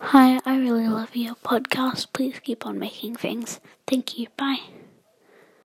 Hi, I really love your podcast. Please keep on making things. Thank you. Bye.